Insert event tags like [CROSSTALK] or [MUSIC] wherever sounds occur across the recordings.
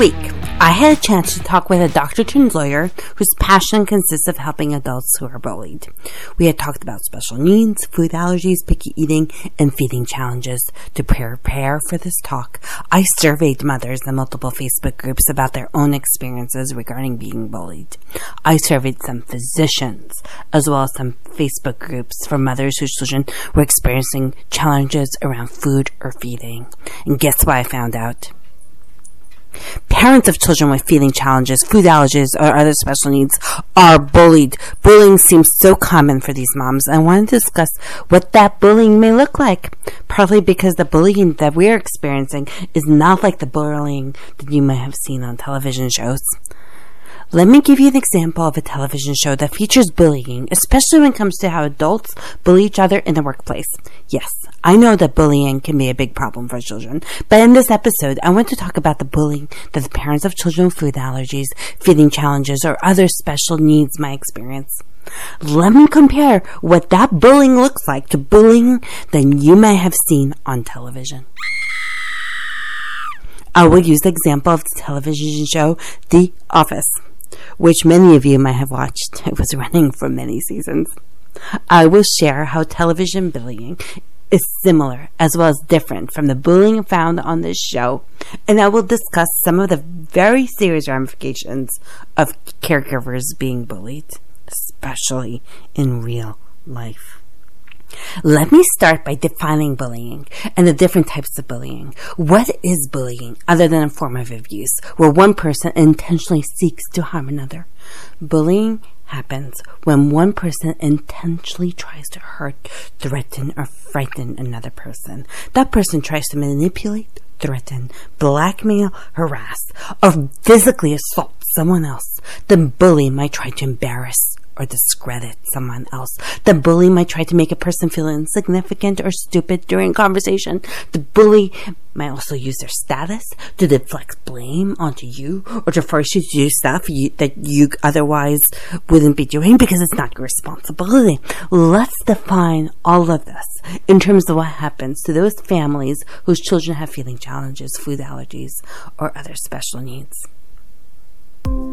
week, I had a chance to talk with a doctor turned lawyer whose passion consists of helping adults who are bullied. We had talked about special needs, food allergies, picky eating, and feeding challenges. To prepare for this talk, I surveyed mothers in multiple Facebook groups about their own experiences regarding being bullied. I surveyed some physicians, as well as some Facebook groups for mothers whose children were experiencing challenges around food or feeding. And guess what I found out? Parents of children with feeding challenges, food allergies, or other special needs are bullied. Bullying seems so common for these moms. And I want to discuss what that bullying may look like. Partly because the bullying that we're experiencing is not like the bullying that you may have seen on television shows. Let me give you an example of a television show that features bullying, especially when it comes to how adults bully each other in the workplace. Yes, I know that bullying can be a big problem for children, but in this episode, I want to talk about the bullying that the parents of children with food allergies, feeding challenges, or other special needs might experience. Let me compare what that bullying looks like to bullying that you may have seen on television. I will use the example of the television show The Office which many of you might have watched. [LAUGHS] It was running for many seasons. I will share how television bullying is similar as well as different from the bullying found on this show, and I will discuss some of the very serious ramifications of caregivers being bullied, especially in real life. Let me start by defining bullying and the different types of bullying. What is bullying other than a form of abuse where one person intentionally seeks to harm another? Bullying happens when one person intentionally tries to hurt, threaten, or frighten another person. That person tries to manipulate, threaten, blackmail, harass, or physically assault someone else. The bully might try to embarrass, or discredit someone else. The bully might try to make a person feel insignificant or stupid during conversation. The bully might also use their status to deflect blame onto you or to force you to do stuff you, that you otherwise wouldn't be doing because it's not your responsibility. Let's define all of this in terms of what happens to those families whose children have feeding challenges, food allergies, or other special needs.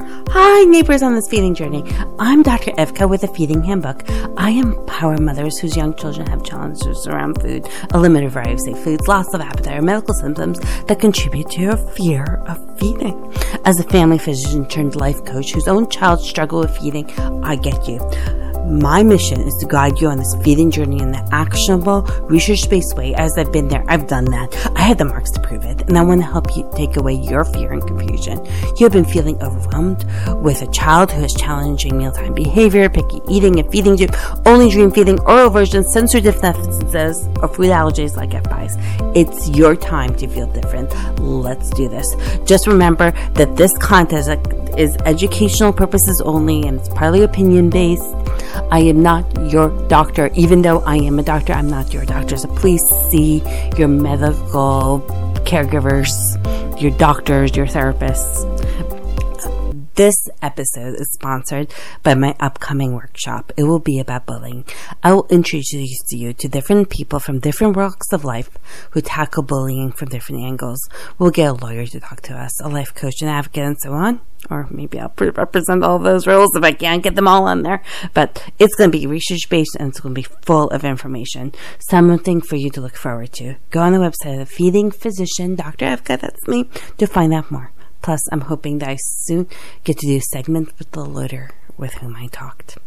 Hi, neighbors on this feeding journey. I'm Dr. Evka with the feeding handbook. I empower mothers whose young children have challenges around food, a limited variety of safe foods, loss of appetite, or medical symptoms that contribute to a fear of feeding. As a family physician turned life coach whose own child struggled with feeding, I get you. My mission is to guide you on this feeding journey in an actionable, research based way. As I've been there, I've done that. I had the marks to prove it, and I want to help you take away your fear and confusion. You have been feeling overwhelmed with a child who has challenging mealtime behavior, picky eating, and feeding only dream feeding, oral aversion, sensory deficits, or food allergies like FPIES. It's your time to feel different. Let's do this. Just remember that this content is educational purposes only and it's partly opinion based. I am not your doctor, even though I am a doctor, I'm not your doctor. So please see your medical caregivers, your doctors, your therapists. This episode is sponsored by my upcoming workshop. It will be about bullying. I will introduce you to different people from different walks of life who tackle bullying from different angles. We'll get a lawyer to talk to us, a life coach, an advocate, and so on. Or maybe I'll represent all those roles if I can't get them all on there. But it's going to be research based and it's going to be full of information. Something for you to look forward to. Go on the website of the Feeding Physician, Dr. Evka, that's me, to find out more. Plus, I'm hoping that I soon get to do a segment with the lawyer with whom I talked.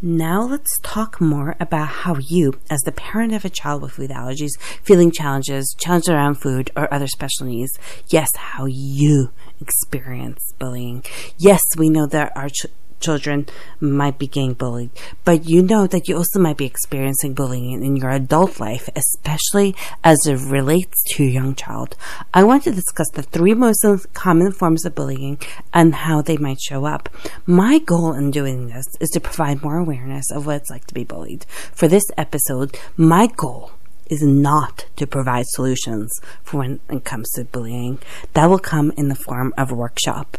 Now let's talk more about how you, as the parent of a child with food allergies, feeling challenges, challenges around food, or other special needs, yes, how you experience bullying. Yes, we know that our ch- children might be getting bullied, but you know that you also might be experiencing bullying in your adult life, especially as it relates to your young child. I want to discuss the three most common forms of bullying and how they might show up. My goal in doing this is to provide more awareness of what it's like to be bullied. For this episode, my goal is not to provide solutions for when it comes to bullying. That will come in the form of a workshop.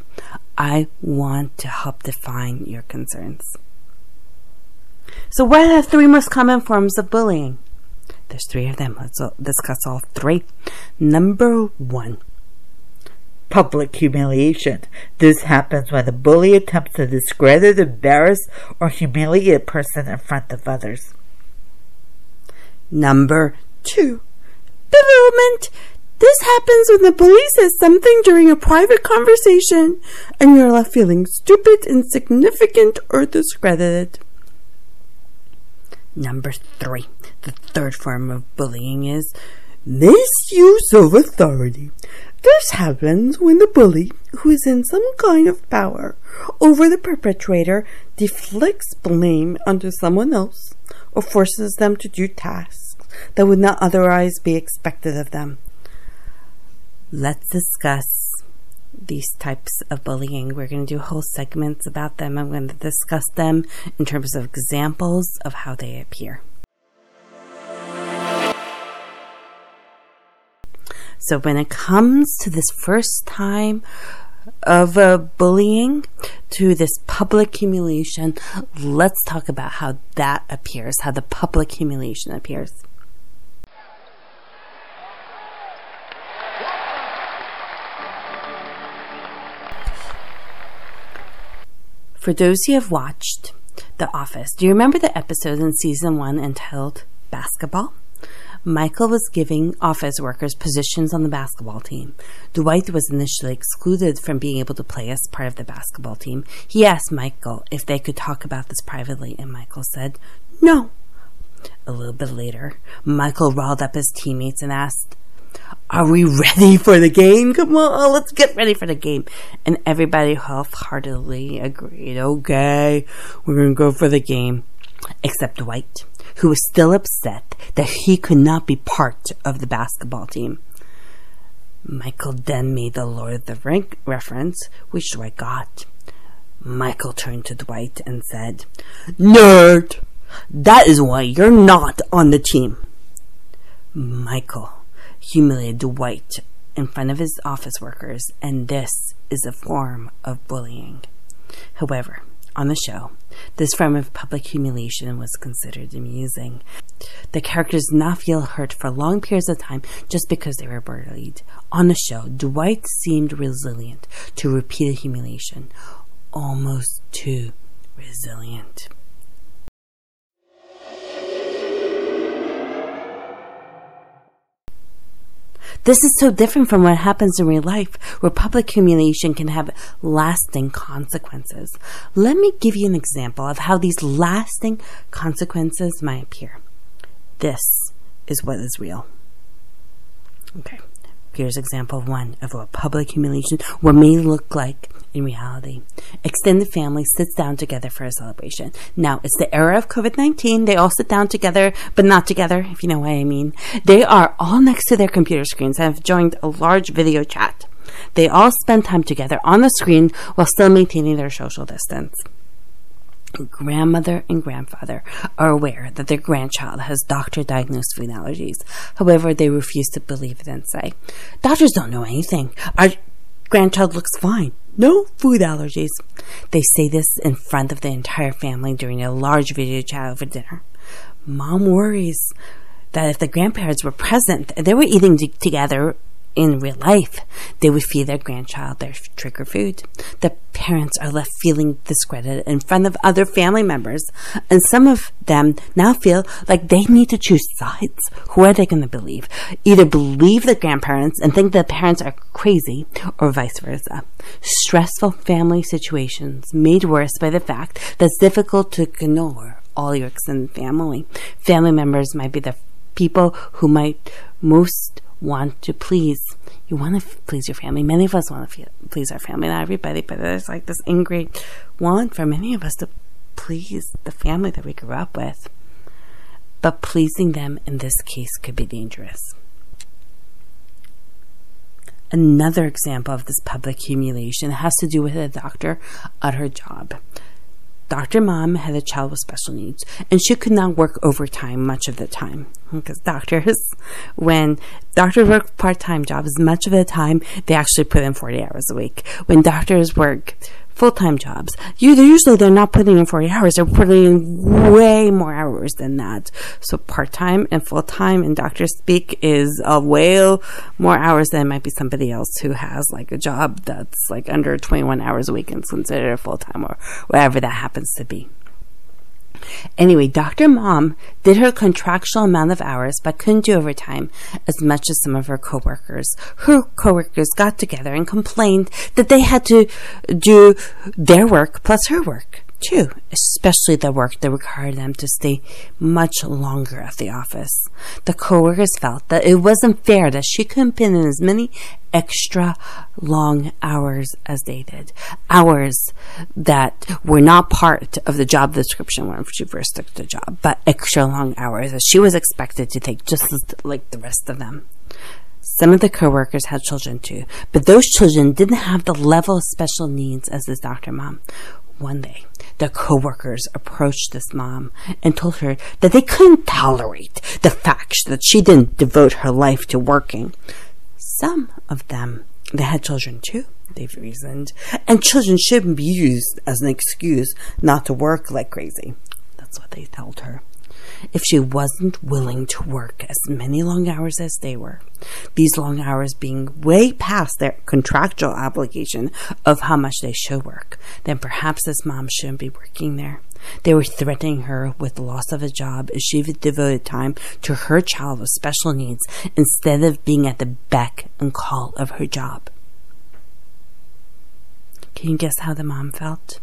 I want to help define your concerns. So, what are the three most common forms of bullying? There's three of them. Let's discuss all three. Number one public humiliation. This happens when the bully attempts to discredit, embarrass, or humiliate a person in front of others. Number two, bewilderment. This happens when the bully says something during a private conversation and you're left feeling stupid, insignificant, or discredited. Number three, the third form of bullying is misuse of authority. This happens when the bully, who is in some kind of power over the perpetrator, deflects blame onto someone else or forces them to do tasks that would not otherwise be expected of them. Let's discuss these types of bullying. We're going to do whole segments about them. I'm going to discuss them in terms of examples of how they appear. So when it comes to this first time of uh, bullying to this public humiliation, let's talk about how that appears, how the public humiliation appears. For those who have watched The Office, do you remember the episode in season one entitled Basketball? Michael was giving office workers positions on the basketball team. Dwight was initially excluded from being able to play as part of the basketball team. He asked Michael if they could talk about this privately, and Michael said, No. A little bit later, Michael riled up his teammates and asked, Are we ready for the game? Come on, let's get ready for the game. And everybody half heartedly agreed, Okay, we're going to go for the game. Except Dwight who was still upset that he could not be part of the basketball team. Michael then made the Lord of the Ring reference, which Dwight got. Michael turned to Dwight and said, Nerd! That is why you're not on the team. Michael humiliated Dwight in front of his office workers, and this is a form of bullying. However, on the show, this form of public humiliation was considered amusing. The characters did not feel hurt for long periods of time just because they were bullied. On the show, Dwight seemed resilient to repeated humiliation, almost too resilient. This is so different from what happens in real life, where public humiliation can have lasting consequences. Let me give you an example of how these lasting consequences might appear. This is what is real. Okay. Here's example one of what public humiliation what may look like in reality. Extended family sits down together for a celebration. Now, it's the era of COVID 19. They all sit down together, but not together, if you know what I mean. They are all next to their computer screens and have joined a large video chat. They all spend time together on the screen while still maintaining their social distance grandmother and grandfather are aware that their grandchild has doctor diagnosed food allergies. However, they refuse to believe it and say, Doctors don't know anything. Our grandchild looks fine. No food allergies. They say this in front of the entire family during a large video chat over dinner. Mom worries that if the grandparents were present and they were eating together in real life, they would feed their grandchild their trigger food. The parents are left feeling discredited in front of other family members, and some of them now feel like they need to choose sides. Who are they going to believe? Either believe the grandparents and think the parents are crazy, or vice versa. Stressful family situations made worse by the fact that it's difficult to ignore all your extended family. Family members might be the people who might most want to please. You want to f- please your family. Many of us want to f- please our family, not everybody, but there's like this ingrained want for many of us to please the family that we grew up with. But pleasing them in this case could be dangerous. Another example of this public humiliation has to do with a doctor at her job. Dr. Mom had a child with special needs, and she could not work overtime much of the time. Because doctors, when doctors work part time jobs, much of the time they actually put in 40 hours a week. When doctors work full time jobs. You, usually they're not putting in 40 hours, they're putting in way more hours than that. So part time and full time in doctor speak is a way more hours than might be somebody else who has like a job that's like under 21 hours a week and considered full time or whatever that happens to be. Anyway, Dr. Mom did her contractual amount of hours but couldn't do overtime as much as some of her coworkers. Her coworkers got together and complained that they had to do their work plus her work too, especially the work that required them to stay much longer at the office. The coworkers felt that it wasn't fair that she couldn't put in as many extra long hours as they did. Hours that were not part of the job description when she first took the job, but extra long hours that she was expected to take just like the rest of them. Some of the coworkers had children too, but those children didn't have the level of special needs as this doctor mom. One day, the coworkers approached this mom and told her that they couldn't tolerate the fact that she didn't devote her life to working. Some of them, they had children too, they've reasoned, and children shouldn't be used as an excuse not to work like crazy. That's what they told her if she wasn't willing to work as many long hours as they were. These long hours being way past their contractual obligation of how much they should work, then perhaps this mom shouldn't be working there. They were threatening her with loss of a job if she devoted time to her child with special needs instead of being at the beck and call of her job. Can you guess how the mom felt?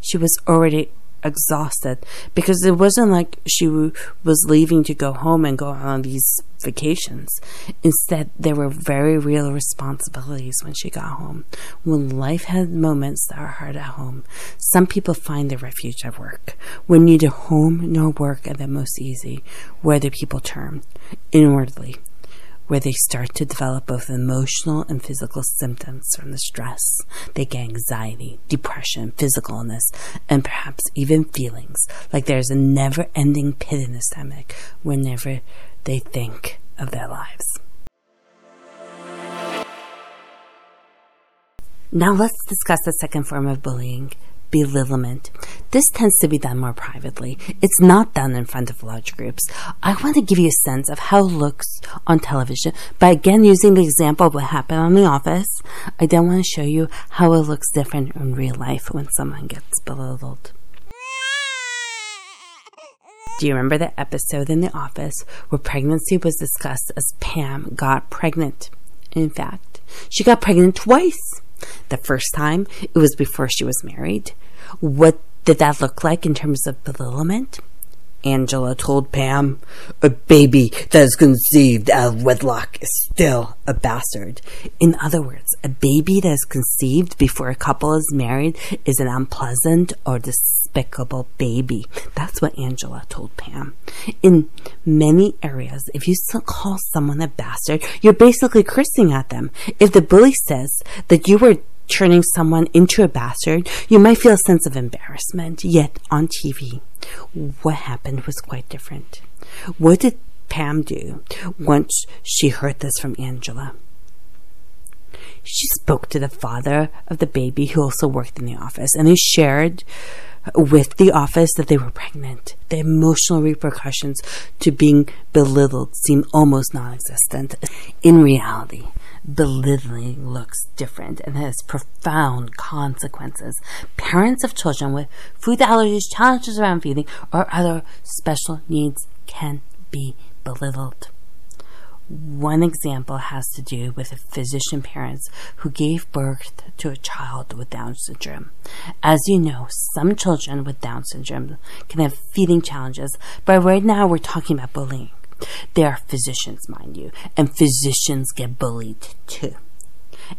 She was already exhausted because it wasn't like she w- was leaving to go home and go on these vacations. Instead, there were very real responsibilities when she got home. When life had moments that are hard at home, some people find their refuge at work. When neither home nor work are the most easy, where do people turn? Inwardly where they start to develop both emotional and physical symptoms from the stress. They get anxiety, depression, physical illness, and perhaps even feelings like there's a never ending pit in the stomach whenever they think of their lives. Now let's discuss the second form of bullying belittlement. This tends to be done more privately. It's not done in front of large groups. I want to give you a sense of how it looks on television by again using the example of what happened on The Office. I then want to show you how it looks different in real life when someone gets belittled. Do you remember the episode in The Office where pregnancy was discussed as Pam got pregnant? In fact, she got pregnant twice. The first time, it was before she was married. What did that look like in terms of belittlement? Angela told Pam, a baby that is conceived out of wedlock is still a bastard. In other words, a baby that is conceived before a couple is married is an unpleasant or despicable baby. That's what Angela told Pam. In many areas, if you call someone a bastard, you're basically cursing at them. If the bully says that you were turning someone into a bastard, you might feel a sense of embarrassment. Yet on TV, what happened was quite different. What did Pam do once she heard this from Angela? She spoke to the father of the baby who also worked in the office, and they shared with the office that they were pregnant. The emotional repercussions to being belittled seem almost non existent. In reality, belittling looks different and has profound consequences. Parents of children with food allergies, challenges around feeding, or other special needs can be belittled. One example has to do with physician parents who gave birth to a child with Down syndrome. As you know, some children with Down syndrome can have feeding challenges, but right now we're talking about bullying. They are physicians, mind you, and physicians get bullied too.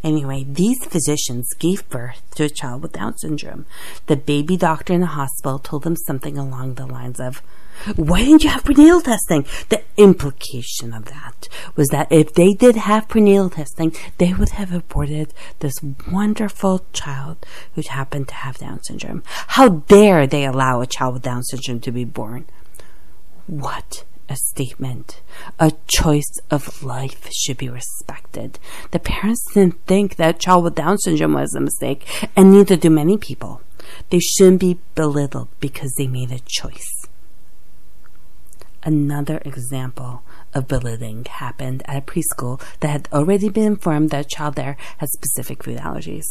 Anyway, these physicians gave birth to a child with Down syndrome. The baby doctor in the hospital told them something along the lines of, Why didn't you have prenatal testing? The implication of that was that if they did have prenatal testing, they would have aborted this wonderful child who happened to have Down syndrome. How dare they allow a child with Down syndrome to be born? What a statement. A choice of life should be respected. The parents didn't think that child with Down syndrome was a mistake, and neither do many people. They shouldn't be belittled because they made a choice. Another example of bullying happened at a preschool that had already been informed that a child there had specific food allergies.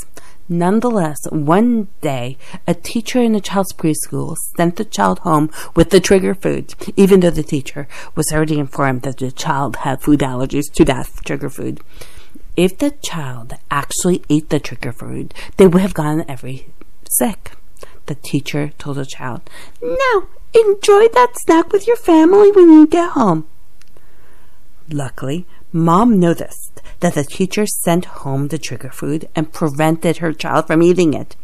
Nonetheless, one day, a teacher in the child's preschool sent the child home with the trigger food, even though the teacher was already informed that the child had food allergies to that trigger food. If the child actually ate the trigger food, they would have gotten every sick. The teacher told the child, Now, enjoy that snack with your family when you get home. Luckily, mom noticed that the teacher sent home the trigger food and prevented her child from eating it.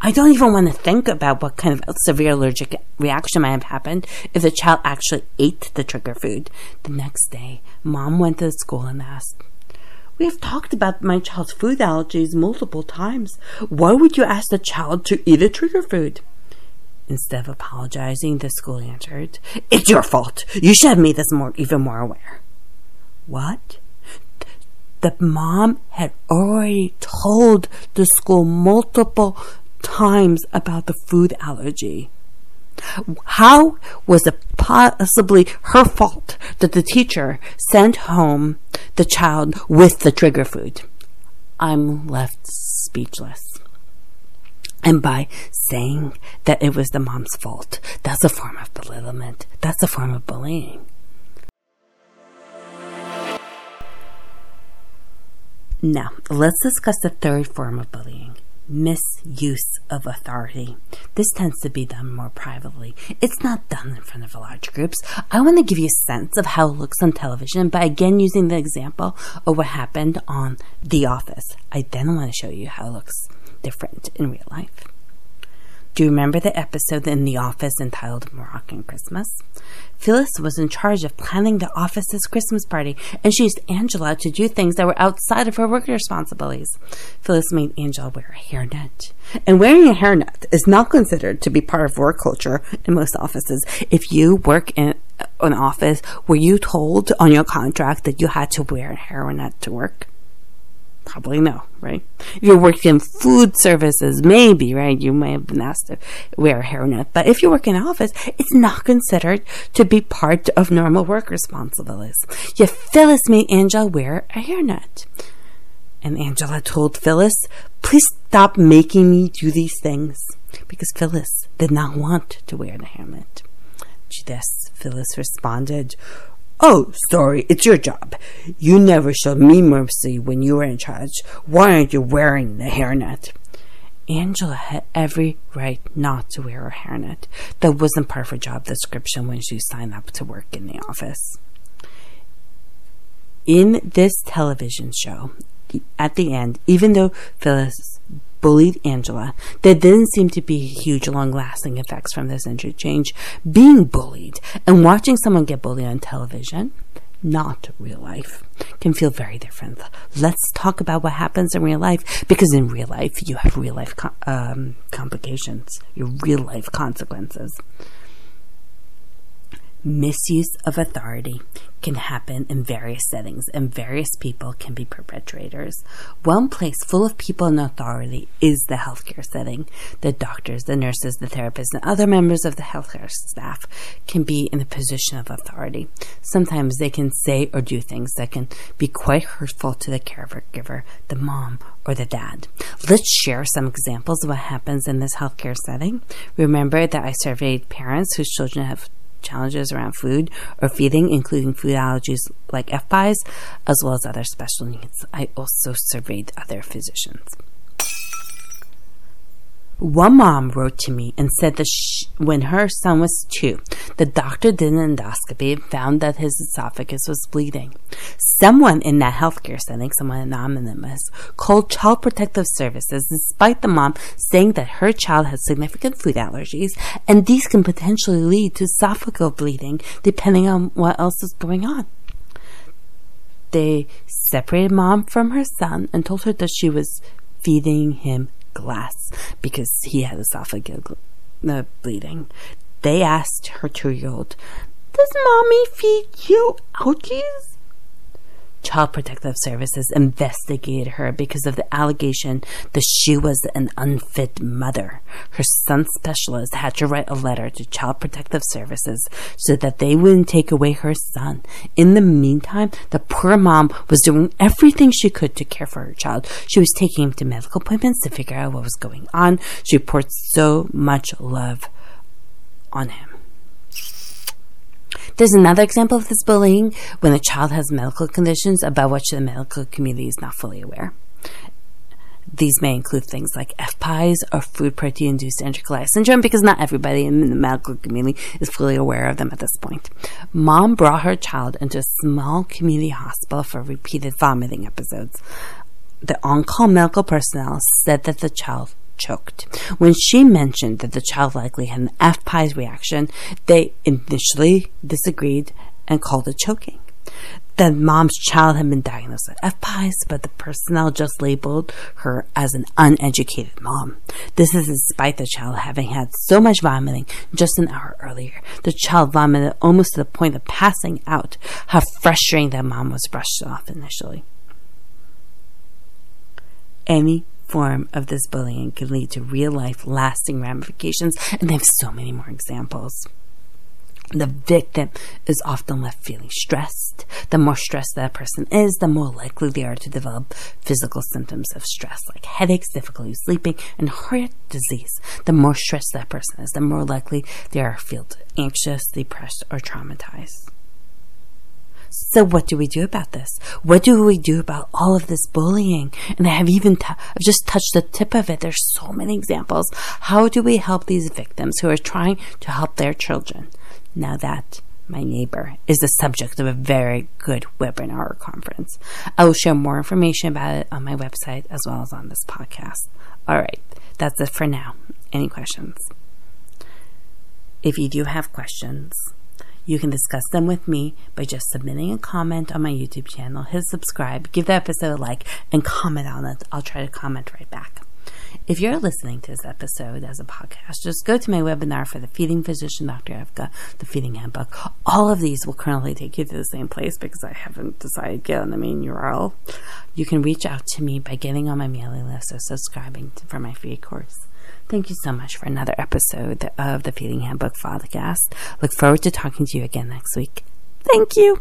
I don't even want to think about what kind of severe allergic reaction might have happened if the child actually ate the trigger food. The next day, mom went to the school and asked, We have talked about my child's food allergies multiple times. Why would you ask the child to eat a trigger food? Instead of apologizing, the school answered, It's your fault. You should have made us more, even more aware. What? The mom had already told the school multiple times about the food allergy. How was it possibly her fault that the teacher sent home the child with the trigger food? I'm left speechless. And by saying that it was the mom's fault, that's a form of belittlement. That's a form of bullying. Now, let's discuss the third form of bullying misuse of authority. This tends to be done more privately. It's not done in front of large groups. I want to give you a sense of how it looks on television by again using the example of what happened on The Office. I then want to show you how it looks different in real life. Do you remember the episode in The Office entitled Moroccan Christmas? Phyllis was in charge of planning the office's Christmas party, and she used Angela to do things that were outside of her work responsibilities. Phyllis made Angela wear a hairnet. And wearing a hairnet is not considered to be part of work culture in most offices. If you work in an office, were you told on your contract that you had to wear a hairnet to work? Probably no, right? If you work in food services, maybe, right? You may have been asked to wear a hairnet. But if you work in office, it's not considered to be part of normal work responsibilities. Yet Phyllis made Angela wear a hairnet. And Angela told Phyllis, please stop making me do these things. Because Phyllis did not want to wear the hairnet. To this, Phyllis responded, Oh, sorry, it's your job. You never showed me mercy when you were in charge. Why aren't you wearing the hairnet? Angela had every right not to wear a hairnet. That wasn't part of her job description when she signed up to work in the office. In this television show, at the end, even though Phyllis bullied Angela. There didn't seem to be huge, long lasting effects from this interchange. Being bullied and watching someone get bullied on television, not real life, can feel very different. Let's talk about what happens in real life because in real life, you have real life com- um, complications, your real life consequences misuse of authority can happen in various settings and various people can be perpetrators. One place full of people in authority is the healthcare setting. The doctors, the nurses, the therapists, and other members of the healthcare staff can be in a position of authority. Sometimes they can say or do things that can be quite hurtful to the caregiver, the mom, or the dad. Let's share some examples of what happens in this healthcare setting. Remember that I surveyed parents whose children have challenges around food or feeding, including food allergies like FPIES, as well as other special needs. I also surveyed other physicians. One mom wrote to me and said that she, when her son was two, the doctor did an endoscopy and found that his esophagus was bleeding. Someone in that healthcare setting, someone anonymous, called Child Protective Services despite the mom saying that her child has significant food allergies and these can potentially lead to esophageal bleeding depending on what else is going on. They separated mom from her son and told her that she was feeding him glass because he had esophageal uh, bleeding. They asked her two year old Does mommy feed you ouchies? Child Protective Services investigated her because of the allegation that she was an unfit mother. Her son's specialist had to write a letter to Child Protective Services so that they wouldn't take away her son. In the meantime, the poor mom was doing everything she could to care for her child. She was taking him to medical appointments to figure out what was going on. She poured so much love on him. There's another example of this bullying when a child has medical conditions about which the medical community is not fully aware. These may include things like FPIES or food protein induced enterocolitis syndrome because not everybody in the medical community is fully aware of them at this point. Mom brought her child into a small community hospital for repeated vomiting episodes. The on call medical personnel said that the child choked. When she mentioned that the child likely had an FPIES reaction, they initially disagreed and called it choking. The mom's child had been diagnosed with FPIES, but the personnel just labeled her as an uneducated mom. This is despite the child having had so much vomiting just an hour earlier. The child vomited almost to the point of passing out. How frustrating that mom was brushed off initially. Any form of this bullying can lead to real life lasting ramifications, and they have so many more examples. The victim is often left feeling stressed. The more stressed that person is, the more likely they are to develop physical symptoms of stress, like headaches, difficulty sleeping, and heart disease. The more stressed that person is, the more likely they are to feel anxious, depressed, or traumatized. So what do we do about this? What do we do about all of this bullying? And I have even, t- I've just touched the tip of it. There's so many examples. How do we help these victims who are trying to help their children? Now that my neighbor is the subject of a very good webinar or conference. I will share more information about it on my website as well as on this podcast. All right, that's it for now. Any questions? If you do have questions, you can discuss them with me by just submitting a comment on my YouTube channel, hit subscribe, give the episode a like, and comment on it. I'll try to comment right back. If you're listening to this episode as a podcast, just go to my webinar for the Feeding Physician, Dr. Evka, the Feeding Handbook. All of these will currently take you to the same place because I haven't decided get on the main URL. You can reach out to me by getting on my mailing list or subscribing to, for my free course. Thank you so much for another episode of the Feeding Handbook podcast. Look forward to talking to you again next week. Thank you.